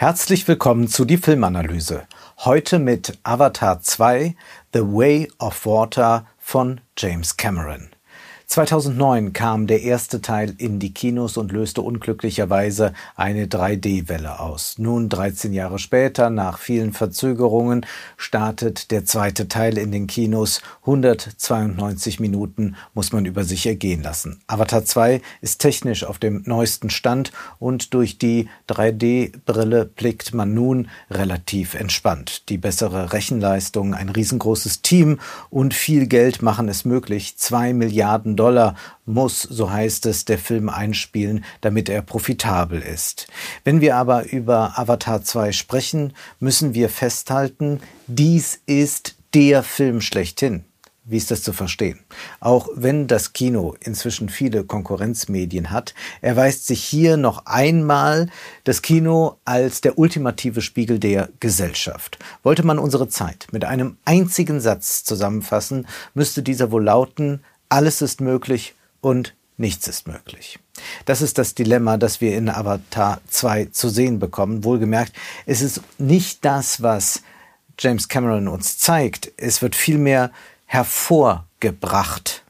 Herzlich willkommen zu die Filmanalyse. Heute mit Avatar 2 The Way of Water von James Cameron. 2009 kam der erste Teil in die Kinos und löste unglücklicherweise eine 3D-Welle aus. Nun, 13 Jahre später, nach vielen Verzögerungen, startet der zweite Teil in den Kinos. 192 Minuten muss man über sich ergehen lassen. Avatar 2 ist technisch auf dem neuesten Stand und durch die 3D-Brille blickt man nun relativ entspannt. Die bessere Rechenleistung, ein riesengroßes Team und viel Geld machen es möglich, zwei Milliarden Dollar muss, so heißt es, der Film einspielen, damit er profitabel ist. Wenn wir aber über Avatar 2 sprechen, müssen wir festhalten, dies ist der Film schlechthin. Wie ist das zu verstehen? Auch wenn das Kino inzwischen viele Konkurrenzmedien hat, erweist sich hier noch einmal das Kino als der ultimative Spiegel der Gesellschaft. Wollte man unsere Zeit mit einem einzigen Satz zusammenfassen, müsste dieser wohl lauten, alles ist möglich und nichts ist möglich. Das ist das Dilemma, das wir in Avatar 2 zu sehen bekommen. Wohlgemerkt, es ist nicht das, was James Cameron uns zeigt. Es wird vielmehr hervorgebracht.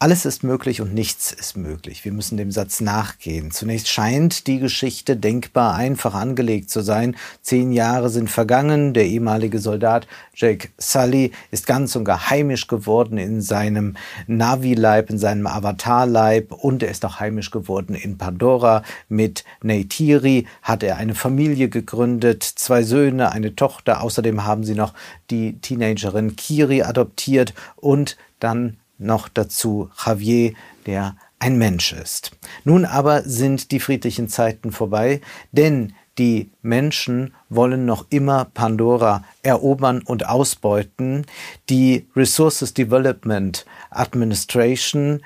Alles ist möglich und nichts ist möglich. Wir müssen dem Satz nachgehen. Zunächst scheint die Geschichte denkbar einfach angelegt zu sein. Zehn Jahre sind vergangen. Der ehemalige Soldat Jake Sully ist ganz und gar heimisch geworden in seinem Navi-Leib, in seinem Avatar-Leib und er ist auch heimisch geworden in Pandora. Mit Neytiri hat er eine Familie gegründet, zwei Söhne, eine Tochter. Außerdem haben sie noch die Teenagerin Kiri adoptiert und dann noch dazu Javier, der ein Mensch ist. Nun aber sind die friedlichen Zeiten vorbei, denn die Menschen wollen noch immer Pandora erobern und ausbeuten. Die Resources Development Administration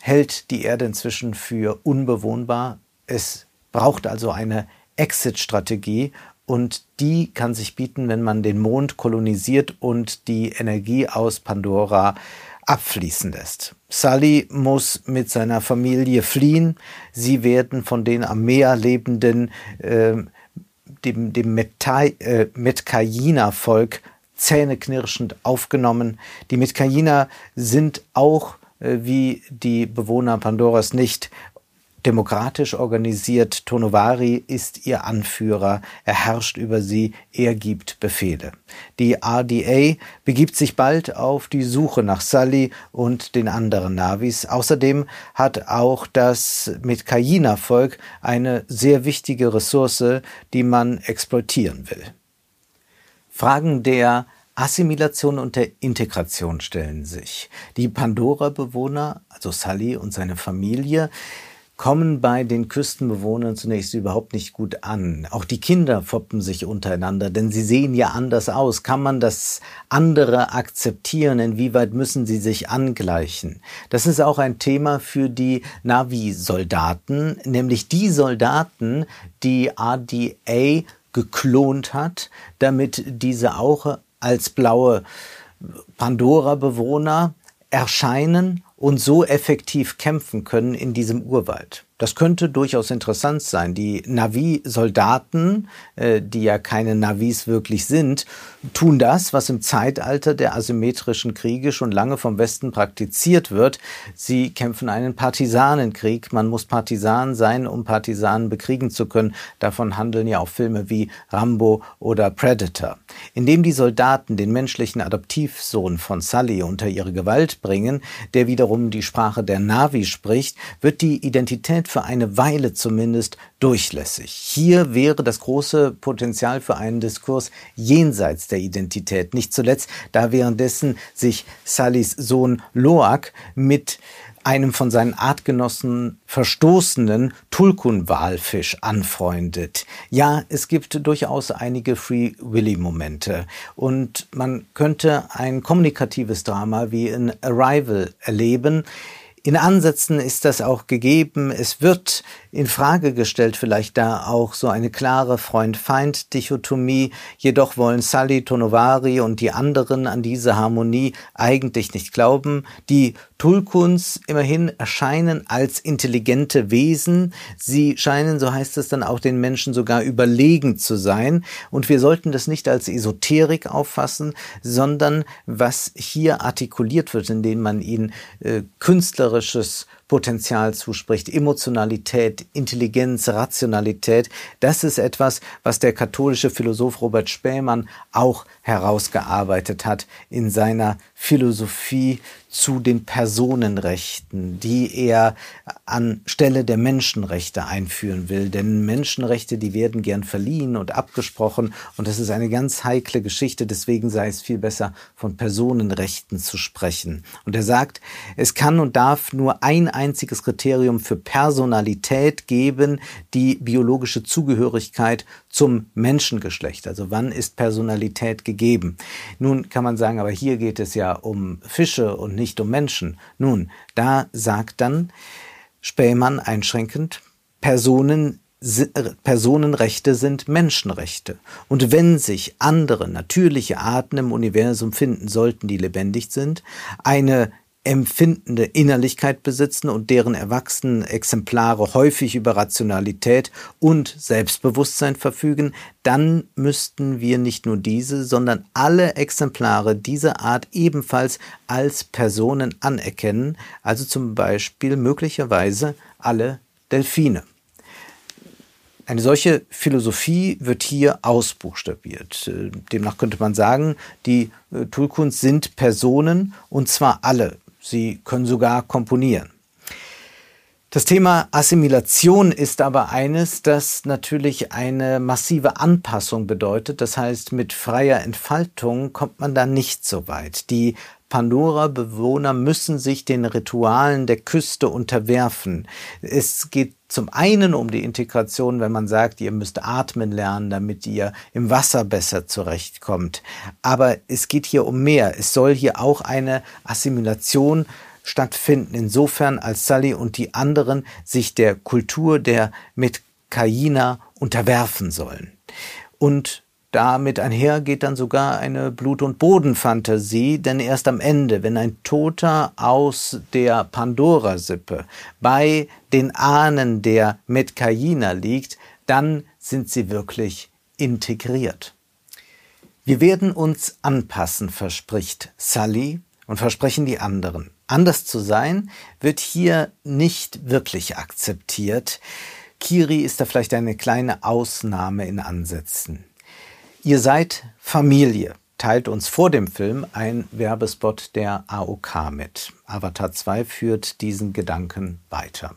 hält die Erde inzwischen für unbewohnbar. Es braucht also eine Exit-Strategie und die kann sich bieten, wenn man den Mond kolonisiert und die Energie aus Pandora abfließen lässt. Sully muss mit seiner Familie fliehen. Sie werden von den am Meer lebenden, äh, dem, dem äh, Metkainer-Volk zähneknirschend aufgenommen. Die Metkainer sind auch äh, wie die Bewohner Pandoras nicht demokratisch organisiert. Tonovari ist ihr Anführer. Er herrscht über sie. Er gibt Befehle. Die RDA begibt sich bald auf die Suche nach Sully und den anderen Navis. Außerdem hat auch das Metkaina-Volk eine sehr wichtige Ressource, die man exploitieren will. Fragen der Assimilation und der Integration stellen sich. Die Pandora-Bewohner, also Sully und seine Familie, kommen bei den Küstenbewohnern zunächst überhaupt nicht gut an. Auch die Kinder foppen sich untereinander, denn sie sehen ja anders aus. Kann man das andere akzeptieren? Inwieweit müssen sie sich angleichen? Das ist auch ein Thema für die Navi-Soldaten, nämlich die Soldaten, die RDA geklont hat, damit diese auch als blaue Pandora-Bewohner erscheinen und so effektiv kämpfen können in diesem Urwald. Das könnte durchaus interessant sein. Die Navi-Soldaten, äh, die ja keine Navis wirklich sind, tun das, was im Zeitalter der asymmetrischen Kriege schon lange vom Westen praktiziert wird. Sie kämpfen einen Partisanenkrieg. Man muss Partisan sein, um Partisanen bekriegen zu können. Davon handeln ja auch Filme wie Rambo oder Predator. Indem die Soldaten den menschlichen Adoptivsohn von Sully unter ihre Gewalt bringen, der wiederum die Sprache der Navi spricht, wird die Identität für eine Weile zumindest durchlässig. Hier wäre das große Potenzial für einen Diskurs jenseits der Identität. Nicht zuletzt, da währenddessen sich Sullys Sohn Loak mit einem von seinen Artgenossen verstoßenen Tulkun-Walfisch anfreundet. Ja, es gibt durchaus einige Free Willy-Momente und man könnte ein kommunikatives Drama wie in Arrival erleben, In Ansätzen ist das auch gegeben. Es wird in Frage gestellt, vielleicht da auch so eine klare Freund-Feind-Dichotomie. Jedoch wollen Sally Tonovari und die anderen an diese Harmonie eigentlich nicht glauben. Die Tulkuns immerhin erscheinen als intelligente Wesen. Sie scheinen, so heißt es dann auch den Menschen sogar überlegen zu sein. Und wir sollten das nicht als Esoterik auffassen, sondern was hier artikuliert wird, indem man ihnen äh, künstlerisches Potenzial zuspricht, Emotionalität, Intelligenz, Rationalität. Das ist etwas, was der katholische Philosoph Robert Spähmann auch herausgearbeitet hat in seiner Philosophie zu den Personenrechten, die er anstelle der Menschenrechte einführen will. Denn Menschenrechte, die werden gern verliehen und abgesprochen und das ist eine ganz heikle Geschichte. Deswegen sei es viel besser, von Personenrechten zu sprechen. Und er sagt, es kann und darf nur ein einziges Kriterium für Personalität geben, die biologische Zugehörigkeit zum Menschengeschlecht. Also wann ist Personalität gegeben? Nun kann man sagen, aber hier geht es ja um Fische und nicht um Menschen. Nun, da sagt dann Spähmann einschränkend, Personen Personenrechte sind Menschenrechte. Und wenn sich andere natürliche Arten im Universum finden sollten, die lebendig sind, eine empfindende Innerlichkeit besitzen und deren erwachsenen Exemplare häufig über Rationalität und Selbstbewusstsein verfügen, dann müssten wir nicht nur diese, sondern alle Exemplare dieser Art ebenfalls als Personen anerkennen, also zum Beispiel möglicherweise alle Delfine. Eine solche Philosophie wird hier ausbuchstabiert. Demnach könnte man sagen, die äh, Tulkuns sind Personen und zwar alle Sie können sogar komponieren. Das Thema Assimilation ist aber eines, das natürlich eine massive Anpassung bedeutet. Das heißt, mit freier Entfaltung kommt man da nicht so weit. Die Pandora-Bewohner müssen sich den Ritualen der Küste unterwerfen. Es geht zum einen um die Integration, wenn man sagt, ihr müsst atmen lernen, damit ihr im Wasser besser zurechtkommt. Aber es geht hier um mehr. Es soll hier auch eine Assimilation stattfinden, insofern als Sully und die anderen sich der Kultur der Metkainer unterwerfen sollen. Und damit einher geht dann sogar eine Blut- und Bodenfantasie, denn erst am Ende, wenn ein Toter aus der Pandora-Sippe bei den Ahnen der Metkainer liegt, dann sind sie wirklich integriert. Wir werden uns anpassen, verspricht Sully und versprechen die anderen. Anders zu sein wird hier nicht wirklich akzeptiert. Kiri ist da vielleicht eine kleine Ausnahme in Ansätzen. Ihr seid Familie, teilt uns vor dem Film ein Werbespot der AOK mit. Avatar 2 führt diesen Gedanken weiter.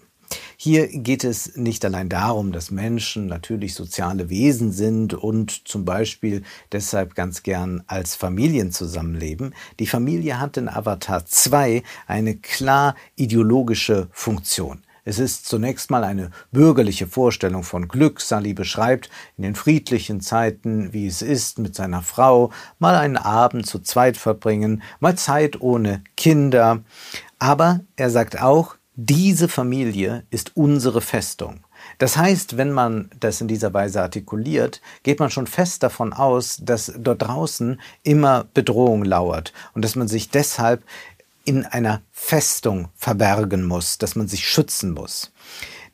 Hier geht es nicht allein darum, dass Menschen natürlich soziale Wesen sind und zum Beispiel deshalb ganz gern als Familien zusammenleben. Die Familie hat in Avatar 2 eine klar ideologische Funktion. Es ist zunächst mal eine bürgerliche Vorstellung von Glück. Sally beschreibt in den friedlichen Zeiten, wie es ist, mit seiner Frau mal einen Abend zu zweit verbringen, mal Zeit ohne Kinder. Aber er sagt auch, diese Familie ist unsere Festung. Das heißt, wenn man das in dieser Weise artikuliert, geht man schon fest davon aus, dass dort draußen immer Bedrohung lauert und dass man sich deshalb in einer Festung verbergen muss, dass man sich schützen muss.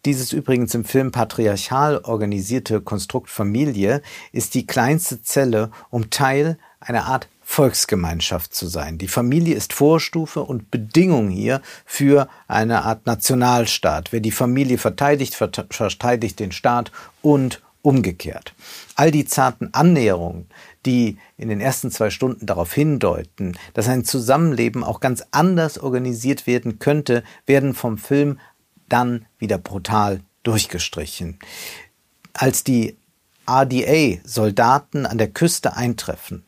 Dieses übrigens im Film patriarchal organisierte Konstrukt Familie ist die kleinste Zelle, um Teil einer Art Volksgemeinschaft zu sein. Die Familie ist Vorstufe und Bedingung hier für eine Art Nationalstaat. Wer die Familie verteidigt, verteidigt den Staat und umgekehrt. All die zarten Annäherungen, die in den ersten zwei Stunden darauf hindeuten, dass ein Zusammenleben auch ganz anders organisiert werden könnte, werden vom Film dann wieder brutal durchgestrichen. Als die RDA-Soldaten an der Küste eintreffen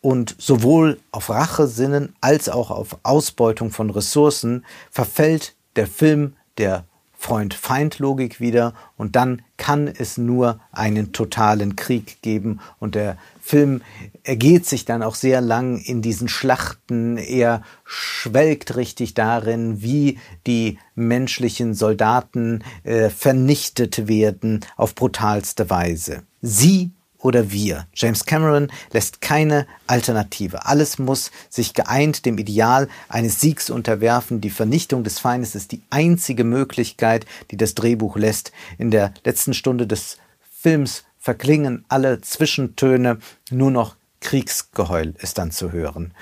und sowohl auf Rache sinnen als auch auf Ausbeutung von Ressourcen, verfällt der Film der Freund-Feind-Logik wieder und dann kann es nur einen totalen Krieg geben und der Film ergeht sich dann auch sehr lang in diesen Schlachten. Er schwelgt richtig darin, wie die menschlichen Soldaten äh, vernichtet werden auf brutalste Weise. Sie oder wir. James Cameron lässt keine Alternative. Alles muss sich geeint dem Ideal eines Siegs unterwerfen. Die Vernichtung des Feindes ist die einzige Möglichkeit, die das Drehbuch lässt. In der letzten Stunde des Films verklingen alle Zwischentöne, nur noch Kriegsgeheul ist dann zu hören.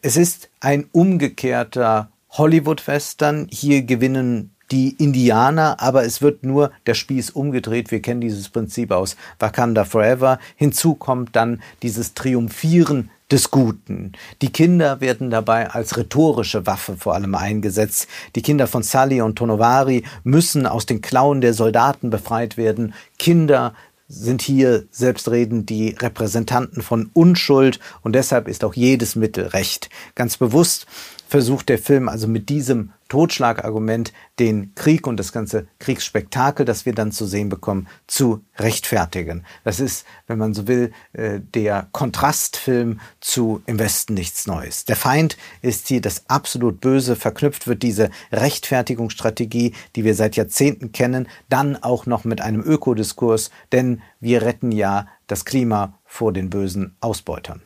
Es ist ein umgekehrter Hollywood-Western. Hier gewinnen die Indianer, aber es wird nur der Spieß umgedreht. Wir kennen dieses Prinzip aus Wakanda Forever. Hinzu kommt dann dieses Triumphieren des Guten. Die Kinder werden dabei als rhetorische Waffe vor allem eingesetzt. Die Kinder von Sully und Tonovari müssen aus den Klauen der Soldaten befreit werden. Kinder sind hier selbstredend die Repräsentanten von Unschuld und deshalb ist auch jedes Mittel recht. Ganz bewusst versucht der Film also mit diesem Totschlagargument den Krieg und das ganze Kriegsspektakel, das wir dann zu sehen bekommen, zu rechtfertigen. Das ist, wenn man so will, äh, der Kontrastfilm zu Im Westen nichts Neues. Der Feind ist hier das absolut Böse, verknüpft wird diese Rechtfertigungsstrategie, die wir seit Jahrzehnten kennen, dann auch noch mit einem Ökodiskurs, denn wir retten ja das Klima vor den bösen Ausbeutern.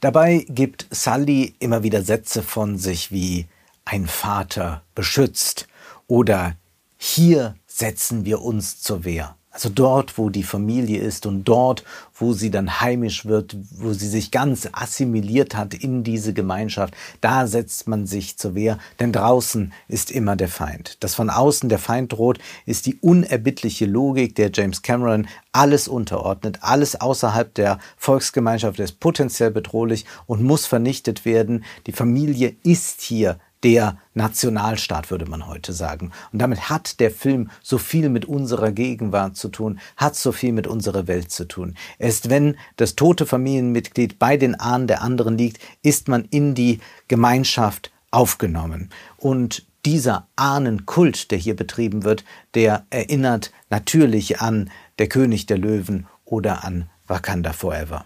Dabei gibt Sully immer wieder Sätze von sich wie ein Vater beschützt oder hier setzen wir uns zur Wehr. Also dort, wo die Familie ist und dort, wo sie dann heimisch wird, wo sie sich ganz assimiliert hat in diese Gemeinschaft, da setzt man sich zur Wehr, denn draußen ist immer der Feind. Dass von außen der Feind droht, ist die unerbittliche Logik, der James Cameron alles unterordnet, alles außerhalb der Volksgemeinschaft ist potenziell bedrohlich und muss vernichtet werden. Die Familie ist hier der Nationalstaat, würde man heute sagen. Und damit hat der Film so viel mit unserer Gegenwart zu tun, hat so viel mit unserer Welt zu tun. Erst wenn das tote Familienmitglied bei den Ahnen der anderen liegt, ist man in die Gemeinschaft aufgenommen. Und dieser Ahnenkult, der hier betrieben wird, der erinnert natürlich an der König der Löwen oder an Wakanda Forever.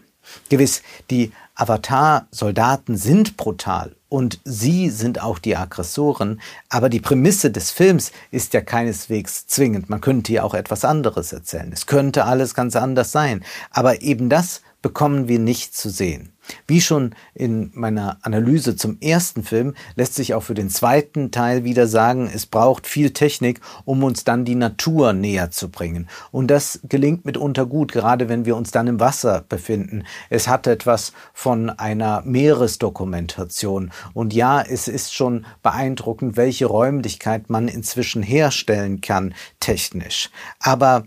Gewiss, die Avatar-Soldaten sind brutal und sie sind auch die Aggressoren, aber die Prämisse des Films ist ja keineswegs zwingend. Man könnte ja auch etwas anderes erzählen. Es könnte alles ganz anders sein, aber eben das bekommen wir nicht zu sehen. Wie schon in meiner Analyse zum ersten Film lässt sich auch für den zweiten Teil wieder sagen, es braucht viel Technik, um uns dann die Natur näher zu bringen. Und das gelingt mitunter gut, gerade wenn wir uns dann im Wasser befinden. Es hat etwas von einer Meeresdokumentation. Und ja, es ist schon beeindruckend, welche Räumlichkeit man inzwischen herstellen kann, technisch. Aber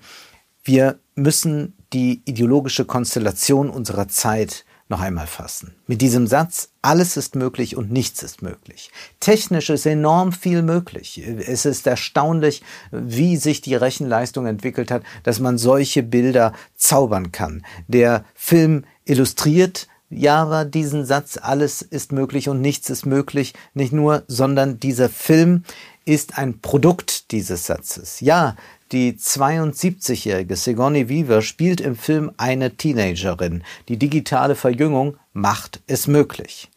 wir müssen die ideologische Konstellation unserer Zeit noch einmal fassen. Mit diesem Satz, alles ist möglich und nichts ist möglich. Technisch ist enorm viel möglich. Es ist erstaunlich, wie sich die Rechenleistung entwickelt hat, dass man solche Bilder zaubern kann. Der Film illustriert Java diesen Satz, alles ist möglich und nichts ist möglich, nicht nur, sondern dieser Film ist ein Produkt dieses Satzes. Ja, die 72-jährige Sigourney Weaver spielt im Film eine Teenagerin. Die digitale Verjüngung macht es möglich.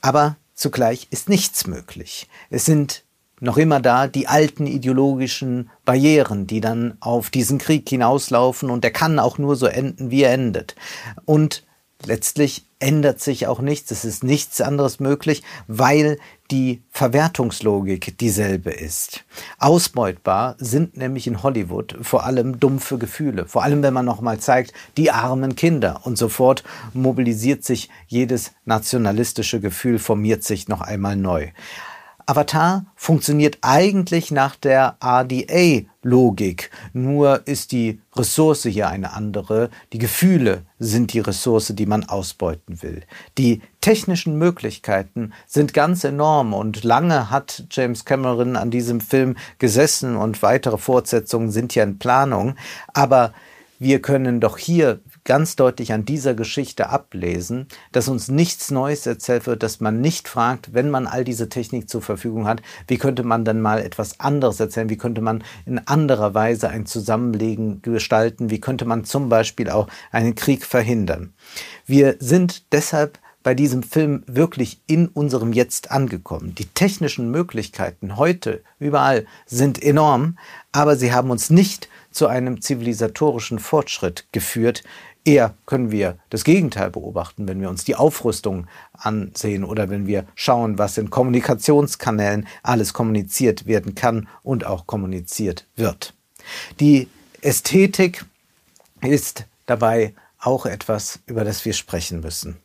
Aber zugleich ist nichts möglich. Es sind noch immer da die alten ideologischen Barrieren, die dann auf diesen Krieg hinauslaufen und der kann auch nur so enden, wie er endet. Und letztlich ändert sich auch nichts, es ist nichts anderes möglich, weil die Verwertungslogik dieselbe ist. Ausbeutbar sind nämlich in Hollywood vor allem dumpfe Gefühle, vor allem wenn man nochmal zeigt, die armen Kinder und sofort mobilisiert sich jedes nationalistische Gefühl, formiert sich noch einmal neu. Avatar funktioniert eigentlich nach der RDA-Logik, nur ist die Ressource hier eine andere. Die Gefühle sind die Ressource, die man ausbeuten will. Die technischen Möglichkeiten sind ganz enorm und lange hat James Cameron an diesem Film gesessen und weitere Fortsetzungen sind ja in Planung. Aber wir können doch hier ganz deutlich an dieser Geschichte ablesen, dass uns nichts Neues erzählt wird, dass man nicht fragt, wenn man all diese Technik zur Verfügung hat, wie könnte man dann mal etwas anderes erzählen, wie könnte man in anderer Weise ein Zusammenlegen gestalten, wie könnte man zum Beispiel auch einen Krieg verhindern. Wir sind deshalb bei diesem Film wirklich in unserem Jetzt angekommen. Die technischen Möglichkeiten heute überall sind enorm, aber sie haben uns nicht zu einem zivilisatorischen Fortschritt geführt. Eher können wir das Gegenteil beobachten, wenn wir uns die Aufrüstung ansehen oder wenn wir schauen, was in Kommunikationskanälen alles kommuniziert werden kann und auch kommuniziert wird. Die Ästhetik ist dabei auch etwas, über das wir sprechen müssen.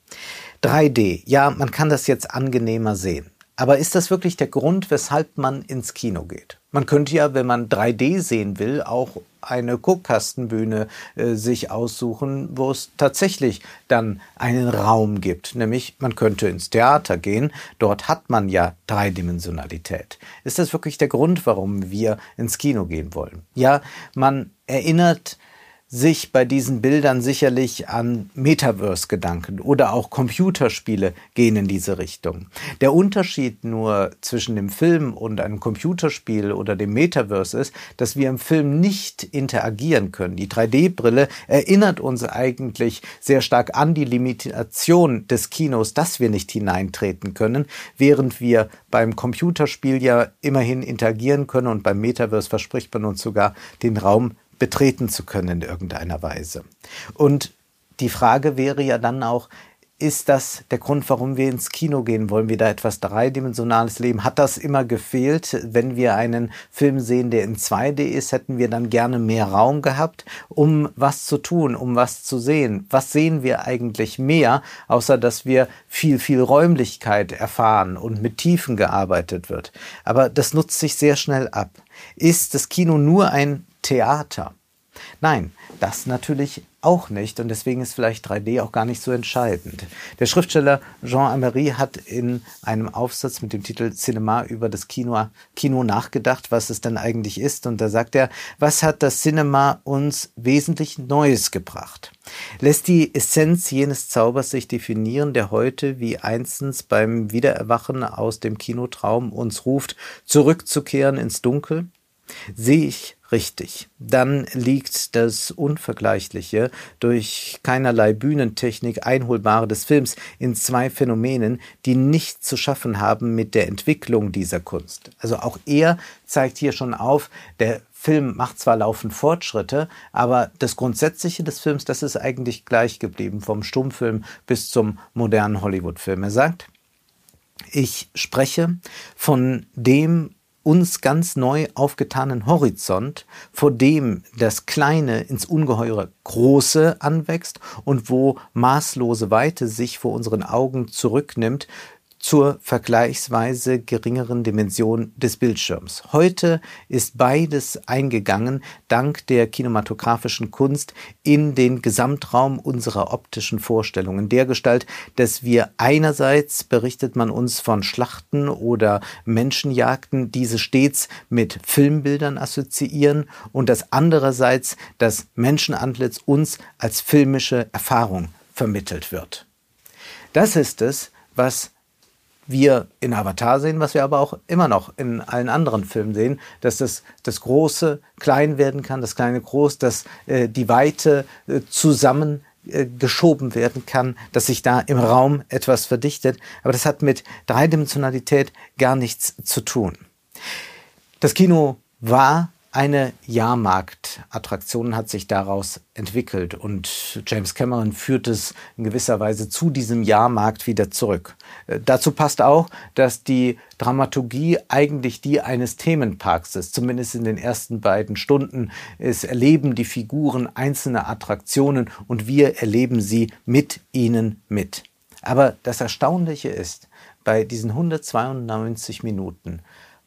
3D, ja, man kann das jetzt angenehmer sehen. Aber ist das wirklich der Grund, weshalb man ins Kino geht? Man könnte ja, wenn man 3D sehen will, auch eine Guckkastenbühne äh, sich aussuchen, wo es tatsächlich dann einen Raum gibt. Nämlich, man könnte ins Theater gehen. Dort hat man ja Dreidimensionalität. Ist das wirklich der Grund, warum wir ins Kino gehen wollen? Ja, man erinnert sich bei diesen Bildern sicherlich an Metaverse-Gedanken oder auch Computerspiele gehen in diese Richtung. Der Unterschied nur zwischen dem Film und einem Computerspiel oder dem Metaverse ist, dass wir im Film nicht interagieren können. Die 3D-Brille erinnert uns eigentlich sehr stark an die Limitation des Kinos, dass wir nicht hineintreten können, während wir beim Computerspiel ja immerhin interagieren können und beim Metaverse verspricht man uns sogar den Raum betreten zu können in irgendeiner Weise. Und die Frage wäre ja dann auch, ist das der Grund, warum wir ins Kino gehen? Wollen wir da etwas dreidimensionales leben? Hat das immer gefehlt? Wenn wir einen Film sehen, der in 2D ist, hätten wir dann gerne mehr Raum gehabt, um was zu tun, um was zu sehen. Was sehen wir eigentlich mehr, außer dass wir viel, viel Räumlichkeit erfahren und mit Tiefen gearbeitet wird? Aber das nutzt sich sehr schnell ab. Ist das Kino nur ein Theater. Nein, das natürlich auch nicht und deswegen ist vielleicht 3D auch gar nicht so entscheidend. Der Schriftsteller Jean Amery hat in einem Aufsatz mit dem Titel Cinema über das Kino, Kino nachgedacht, was es denn eigentlich ist und da sagt er, was hat das Cinema uns wesentlich Neues gebracht? Lässt die Essenz jenes Zaubers sich definieren, der heute wie einstens beim Wiedererwachen aus dem Kinotraum uns ruft, zurückzukehren ins Dunkel? Sehe ich richtig, dann liegt das Unvergleichliche, durch keinerlei Bühnentechnik einholbare des Films in zwei Phänomenen, die nichts zu schaffen haben mit der Entwicklung dieser Kunst. Also auch er zeigt hier schon auf, der Film macht zwar laufend Fortschritte, aber das Grundsätzliche des Films, das ist eigentlich gleich geblieben, vom Stummfilm bis zum modernen Hollywood-Film. Er sagt, ich spreche von dem uns ganz neu aufgetanen Horizont, vor dem das Kleine ins Ungeheure Große anwächst und wo maßlose Weite sich vor unseren Augen zurücknimmt, zur vergleichsweise geringeren Dimension des Bildschirms. Heute ist beides eingegangen, dank der kinematografischen Kunst, in den Gesamtraum unserer optischen Vorstellungen. Der Gestalt, dass wir einerseits berichtet man uns von Schlachten oder Menschenjagden, diese stets mit Filmbildern assoziieren und das andererseits das Menschenantlitz uns als filmische Erfahrung vermittelt wird. Das ist es, was wir in Avatar sehen, was wir aber auch immer noch in allen anderen Filmen sehen, dass das, das Große klein werden kann, das Kleine groß, dass äh, die Weite äh, zusammen äh, werden kann, dass sich da im Raum etwas verdichtet. Aber das hat mit Dreidimensionalität gar nichts zu tun. Das Kino war eine Jahrmarktattraktion hat sich daraus entwickelt und James Cameron führt es in gewisser Weise zu diesem Jahrmarkt wieder zurück. Äh, dazu passt auch, dass die Dramaturgie eigentlich die eines Themenparks ist, zumindest in den ersten beiden Stunden. Es erleben die Figuren einzelne Attraktionen und wir erleben sie mit ihnen mit. Aber das Erstaunliche ist, bei diesen 192 Minuten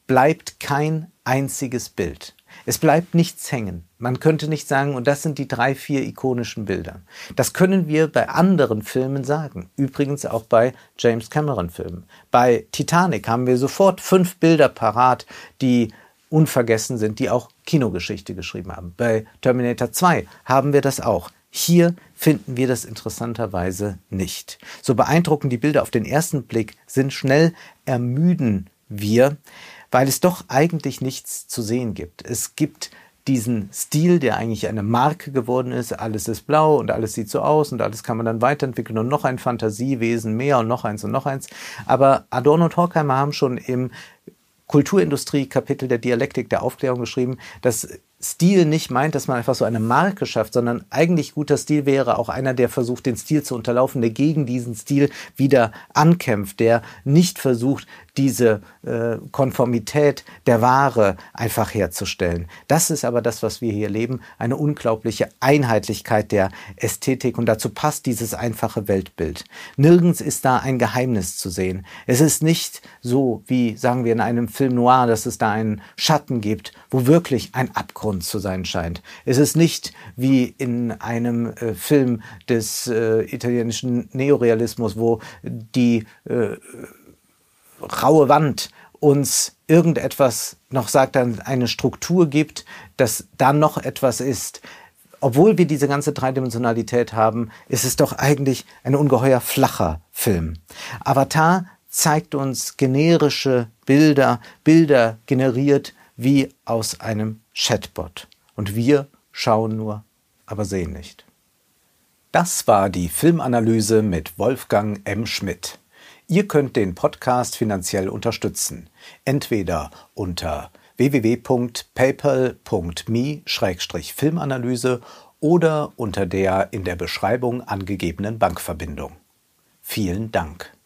bleibt kein einziges Bild. Es bleibt nichts hängen. Man könnte nicht sagen, und das sind die drei, vier ikonischen Bilder. Das können wir bei anderen Filmen sagen. Übrigens auch bei James Cameron Filmen. Bei Titanic haben wir sofort fünf Bilder parat, die unvergessen sind, die auch Kinogeschichte geschrieben haben. Bei Terminator 2 haben wir das auch. Hier finden wir das interessanterweise nicht. So beeindruckend die Bilder auf den ersten Blick sind, schnell ermüden wir, weil es doch eigentlich nichts zu sehen gibt. Es gibt diesen Stil, der eigentlich eine Marke geworden ist. Alles ist blau und alles sieht so aus und alles kann man dann weiterentwickeln und noch ein Fantasiewesen mehr und noch eins und noch eins. Aber Adorno und Horkheimer haben schon im Kulturindustrie-Kapitel der Dialektik der Aufklärung geschrieben, dass Stil nicht meint, dass man einfach so eine Marke schafft, sondern eigentlich guter Stil wäre auch einer, der versucht, den Stil zu unterlaufen, der gegen diesen Stil wieder ankämpft, der nicht versucht, diese äh, Konformität der Ware einfach herzustellen. Das ist aber das, was wir hier leben, eine unglaubliche Einheitlichkeit der Ästhetik und dazu passt dieses einfache Weltbild. Nirgends ist da ein Geheimnis zu sehen. Es ist nicht so wie, sagen wir, in einem Film noir, dass es da einen Schatten gibt, wo wirklich ein Abgrund zu sein scheint. Es ist nicht wie in einem äh, Film des äh, italienischen Neorealismus, wo die äh, raue Wand uns irgendetwas noch sagt, dann eine Struktur gibt, dass da noch etwas ist. Obwohl wir diese ganze Dreidimensionalität haben, ist es doch eigentlich ein ungeheuer flacher Film. Avatar zeigt uns generische Bilder, Bilder generiert wie aus einem Chatbot. Und wir schauen nur, aber sehen nicht. Das war die Filmanalyse mit Wolfgang M. Schmidt. Ihr könnt den Podcast finanziell unterstützen. Entweder unter www.paypal.me-filmanalyse oder unter der in der Beschreibung angegebenen Bankverbindung. Vielen Dank.